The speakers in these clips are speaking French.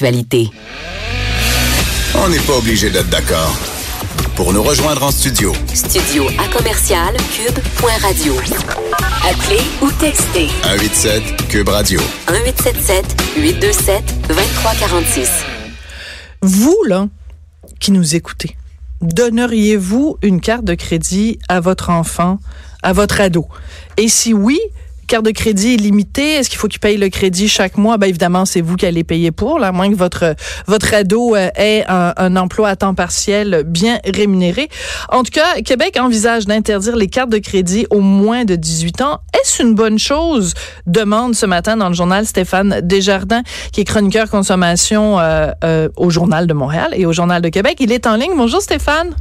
l'actualité. On n'est pas obligé d'être d'accord. Pour nous rejoindre en studio. Studio à commercial cube.radio. Appelez ou textez 187 Cube Radio. 1877 827 2346. Vous, là, qui nous écoutez, donneriez-vous une carte de crédit à votre enfant, à votre ado? Et si oui, carte de crédit est limitée? Est-ce qu'il faut qu'il paye le crédit chaque mois? Ben évidemment, c'est vous qui allez payer pour, à moins que votre votre ado euh, ait un, un, emploi à temps partiel bien rémunéré. En tout cas, Québec envisage d'interdire les cartes de crédit aux moins de 18 ans. Est-ce une bonne chose? Demande ce matin dans le journal Stéphane Desjardins, qui est chroniqueur consommation euh, euh, au Journal de Montréal et au Journal de Québec. Il est en ligne. Bonjour Stéphane.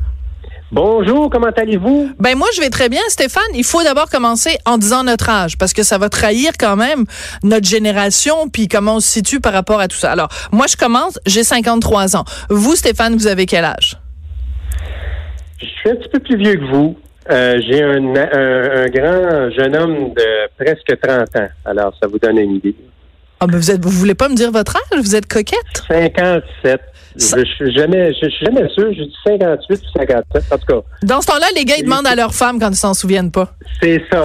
Bonjour, comment allez-vous? Ben moi je vais très bien, Stéphane. Il faut d'abord commencer en disant notre âge parce que ça va trahir quand même notre génération puis comment on se situe par rapport à tout ça. Alors moi je commence, j'ai 53 ans. Vous Stéphane, vous avez quel âge? Je suis un petit peu plus vieux que vous. Euh, j'ai un, un, un, grand jeune homme de presque 30 ans. Alors ça vous donne une idée. Ah ben vous êtes, vous voulez pas me dire votre âge? Vous êtes coquette? 57. Je suis jamais, je suis jamais sûr. Je dis 58 ou 57. En tout cas. Dans ce temps-là, les gars, ils demandent à leur femme quand ils s'en souviennent pas. C'est ça.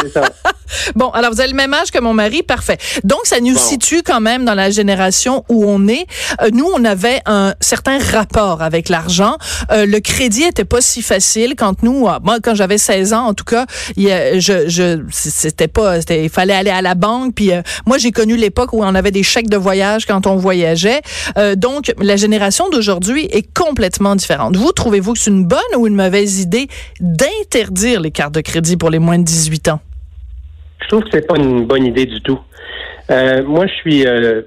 C'est ça. bon, alors vous avez le même âge que mon mari, parfait. Donc ça nous bon. situe quand même dans la génération où on est. Euh, nous, on avait un certain rapport avec l'argent. Euh, le crédit était pas si facile quand nous, euh, moi, quand j'avais 16 ans, en tout cas, il, je, je, c'était pas, il fallait aller à la banque. Puis euh, moi, j'ai connu l'époque où on avait des chèques de voyage quand on voyageait. Euh, donc la génération d'aujourd'hui est complètement différente. Vous trouvez-vous que c'est une bonne ou une mauvaise idée d'interdire les cartes de crédit pour les moins de 18 ans? Je trouve que c'est pas une bonne idée du tout. Euh, moi, je suis euh,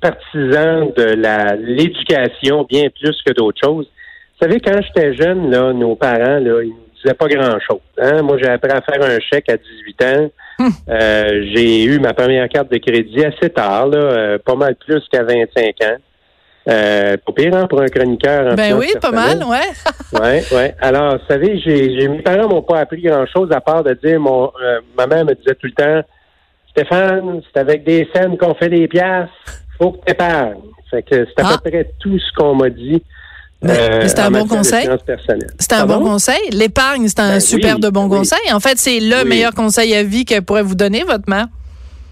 partisan de la l'éducation bien plus que d'autres choses. Vous savez, quand j'étais jeune, là, nos parents, là, ils nous disaient pas grand-chose. Hein? Moi, j'ai appris à faire un chèque à 18 ans. Hum. Euh, j'ai eu ma première carte de crédit assez tard, là, euh, pas mal plus qu'à 25 ans. Euh, pas pire hein, pour un chroniqueur. En ben oui, pas mal, ouais. ouais, ouais. Alors, vous savez, j'ai, mes parents m'ont pas appris grand-chose à part de dire mon euh, ma mère me disait tout le temps Stéphane, c'est avec des scènes qu'on fait des pièces, faut que tu épargnes. Fait que c'est à ah. peu près tout ce qu'on m'a dit. Euh, c'est un bon conseil. C'est un bon conseil. L'épargne, c'est un ben, super oui, de bon oui. conseil. En fait, c'est le oui. meilleur conseil à vie qu'elle pourrait vous donner, votre mère.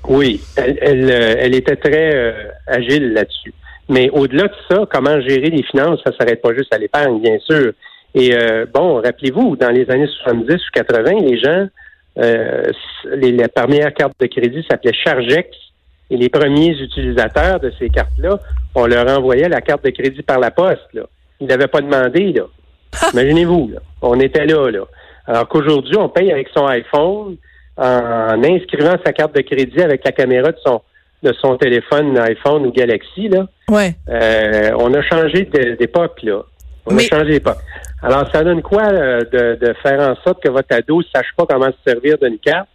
Oui, elle, elle, elle était très euh, agile là-dessus. Mais au-delà de ça, comment gérer les finances, ça ne s'arrête pas juste à l'épargne, bien sûr. Et euh, bon, rappelez-vous, dans les années 70 ou 80, les gens, euh, les, les premières cartes de crédit s'appelaient Chargex et les premiers utilisateurs de ces cartes-là, on leur envoyait la carte de crédit par la poste. Là. Ils n'avaient pas demandé. là. Imaginez-vous, là. on était là. là. Alors qu'aujourd'hui, on paye avec son iPhone en inscrivant sa carte de crédit avec la caméra de son de son téléphone iPhone ou Galaxy, là. Ouais. Euh, on a changé d'époque, là. On Mais... a changé d'époque. Alors, ça donne quoi euh, de, de, faire en sorte que votre ado ne sache pas comment se servir d'une carte?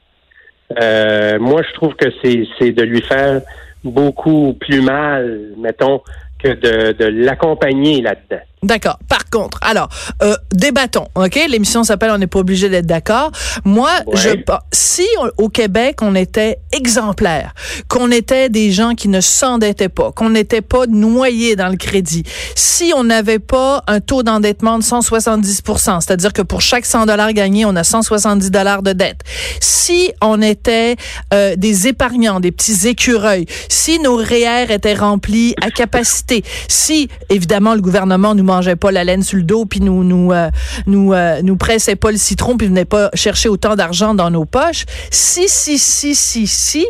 Euh, moi, je trouve que c'est de lui faire beaucoup plus mal, mettons, que de, de l'accompagner là-dedans. D'accord. Par contre, alors, euh, débattons, OK? L'émission s'appelle On n'est pas obligé d'être d'accord. Moi, ouais. je si on, au Québec, on était exemplaire, qu'on était des gens qui ne s'endettaient pas, qu'on n'était pas noyés dans le crédit, si on n'avait pas un taux d'endettement de 170% c'est-à-dire que pour chaque 100 dollars gagnés, on a 170 dollars de dette. Si on était euh, des épargnants, des petits écureuils, si nos REER étaient remplis à capacité, si, évidemment, le gouvernement nous mangeait pas la laine sur le dos puis nous nous euh, nous euh, nous pressait pas le citron puis venait pas chercher autant d'argent dans nos poches. Si si si si si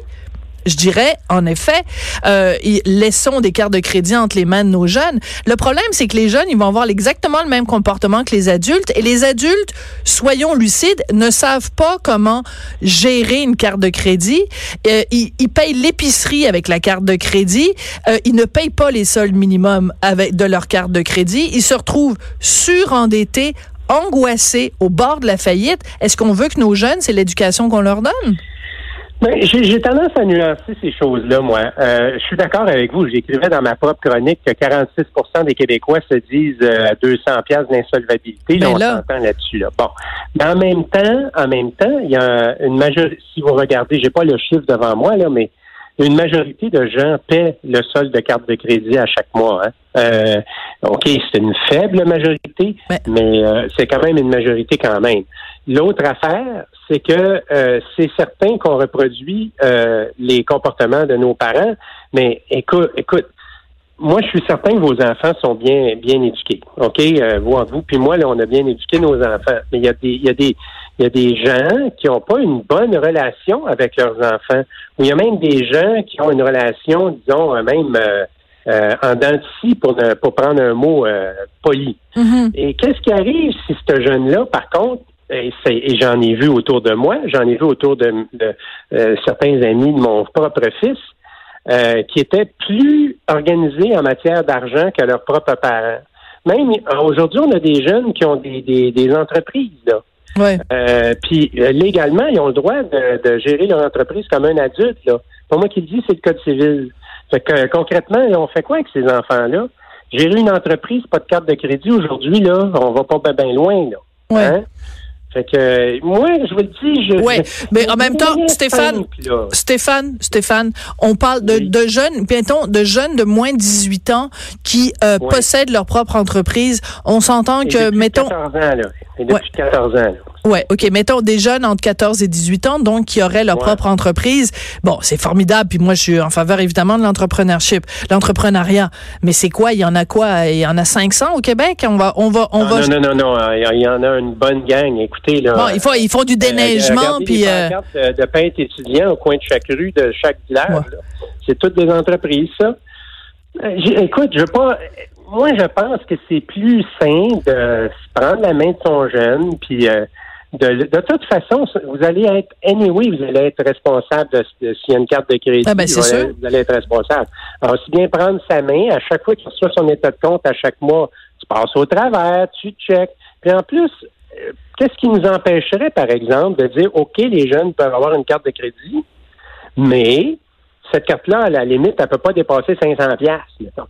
je dirais, en effet, euh, laissons des cartes de crédit entre les mains de nos jeunes. Le problème, c'est que les jeunes, ils vont avoir exactement le même comportement que les adultes. Et les adultes, soyons lucides, ne savent pas comment gérer une carte de crédit. Euh, ils, ils, payent l'épicerie avec la carte de crédit. Euh, ils ne payent pas les soldes minimums avec de leur carte de crédit. Ils se retrouvent surendettés, angoissés, au bord de la faillite. Est-ce qu'on veut que nos jeunes, c'est l'éducation qu'on leur donne? Ben, j'ai tendance à nuancer ces choses-là, moi. Euh, je suis d'accord avec vous. J'écrivais dans ma propre chronique que 46% des Québécois se disent euh, à 200 pièces d'insolvabilité. Là, on s'entend là-dessus. Là. Bon, mais en même temps, en même temps, il y a une majorité. Si vous regardez, j'ai pas le chiffre devant moi là, mais une majorité de gens paient le solde de carte de crédit à chaque mois. Hein. Euh, OK, c'est une faible majorité, mais euh, c'est quand même une majorité quand même. L'autre affaire, c'est que euh, c'est certain qu'on reproduit les comportements de nos parents, mais écoute, écoute, moi, je suis certain que vos enfants sont bien bien éduqués. OK? Euh, vous, vous, puis moi, là, on a bien éduqué nos enfants. Mais il y a des, il y a des, il y a des gens qui n'ont pas une bonne relation avec leurs enfants. Ou il y a même des gens qui ont une relation, disons, euh, même euh, euh, en denti pour ne pour prendre un mot poli. Mm-hmm. Et qu'est-ce qui arrive si ce jeune-là, par contre, et, et j'en ai vu autour de moi, j'en ai vu autour de, de certains amis de mon propre fils, qui étaient plus organisés en matière d'argent que leurs propres parents. Même aujourd'hui, on a des jeunes qui ont des, des, des entreprises. Là. Ouais. Euh, puis euh, légalement, ils ont le droit de, de, gérer leur entreprise comme un adulte. Là. Pour moi qui le dis, c'est le code civil. Fait que concrètement, on fait quoi avec ces enfants-là? Gérer une entreprise, pas de carte de crédit aujourd'hui, là, on va pas bien loin. Là. Ouais. Hein? Fait que moi, je vous le dis, je. Oui, mais en même temps, Stéphane, Stéphane, Stéphane, on parle de, de jeunes, mettons, de jeunes de moins de 18 ans qui euh, possèdent leur propre entreprise. On s'entend que, mettons. 14 ans, là. Et depuis 14 ans. Ouais, OK. Mettons des jeunes entre 14 et 18 ans, donc qui auraient leur propre entreprise. Bon, c'est formidable. Puis moi, je suis en faveur évidemment de l'entrepreneurship, l'entrepreneuriat. Mais c'est quoi? Il y en a quoi? Il y en a 500 au Québec? On va, on va, on va. Non, non, non, non. Il y en a une bonne gang. Écoutez là. Bon, il faut, ils font du euh, déneigement, puis. Euh... de, de peintre étudiant au coin de chaque rue de chaque village. C'est toutes des entreprises, ça. Euh, écoute, je veux pas moi, je pense que c'est plus sain de prendre la main de son jeune, puis euh, de, de toute façon, vous allez être, anyway, vous allez être responsable de, s'il y a une carte de crédit. Ah ben, vous, allez, vous, allez, être responsable. Alors, si bien prendre sa main, à chaque fois qu'il reçoit son état de compte, à chaque mois, tu passes au travers, tu checkes. Puis en plus, euh, qu'est-ce qui nous empêcherait, par exemple, de dire, OK, les jeunes peuvent avoir une carte de crédit, mais cette carte-là, à la limite, elle peut pas dépasser 500 pièces, mettons.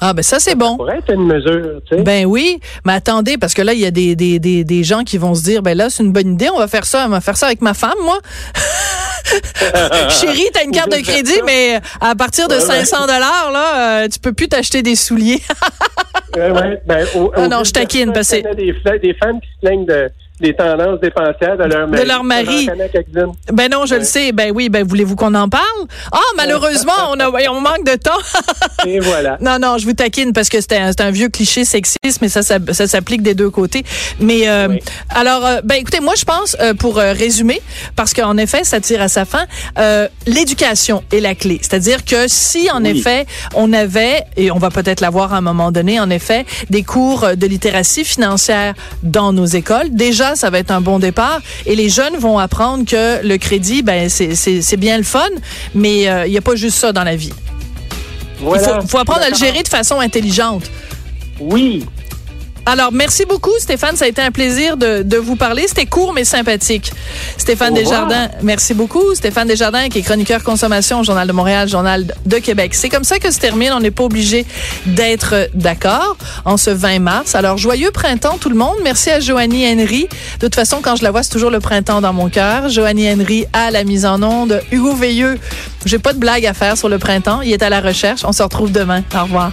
Ah ben ça c'est bon. Ça pourrait être une mesure, tu sais. Ben oui, mais attendez parce que là il y a des, des, des, des gens qui vont se dire ben là c'est une bonne idée, on va faire ça, on va faire ça avec ma femme moi. Chérie, t'as une carte de crédit mais à partir de 500 dollars là, euh, tu peux plus t'acheter des souliers. ouais, ben, ah non, je taquine parce que des, des femmes qui se plaignent de des tendances dépensières de leur mari. De leur mari. Ben non, je le sais. Ben oui, ben voulez-vous qu'on en parle? Ah, malheureusement, on, a, on manque de temps. Et voilà. Non, non, je vous taquine parce que c'est un, un, vieux cliché sexiste, mais ça, ça, ça s'applique des deux côtés. Mais euh, alors, euh, ben écoutez, moi je pense, euh, pour résumer, parce qu'en effet, ça tire à sa fin, l'éducation est la clé. C'est-à-dire que si, en effet, on avait, et on va peut-être l'avoir à un moment donné, en effet, des cours de littératie financière dans nos écoles, déjà ça va être un bon départ. Et les jeunes vont apprendre que le crédit, ben c'est bien le fun, mais euh, il n'y a pas juste ça dans la vie. il faut, faut apprendre à le gérer de façon intelligente. Oui, alors, merci beaucoup, Stéphane. Ça a été un plaisir de, de vous parler. C'était court, mais sympathique. Stéphane Desjardins, merci beaucoup. Stéphane Desjardins, qui est chroniqueur consommation au Journal de Montréal, Journal de Québec. C'est comme ça que se termine. On n'est pas obligé d'être d'accord en ce 20 mars. Alors, joyeux printemps, tout le monde. Merci à Joanie Henry. De toute façon, quand je la vois, c'est toujours le printemps dans mon cœur. Joanie Henry à la mise en onde. Hugo Veilleux, j'ai pas de blague à faire sur le printemps. Il est à la recherche. On se retrouve demain. Au revoir.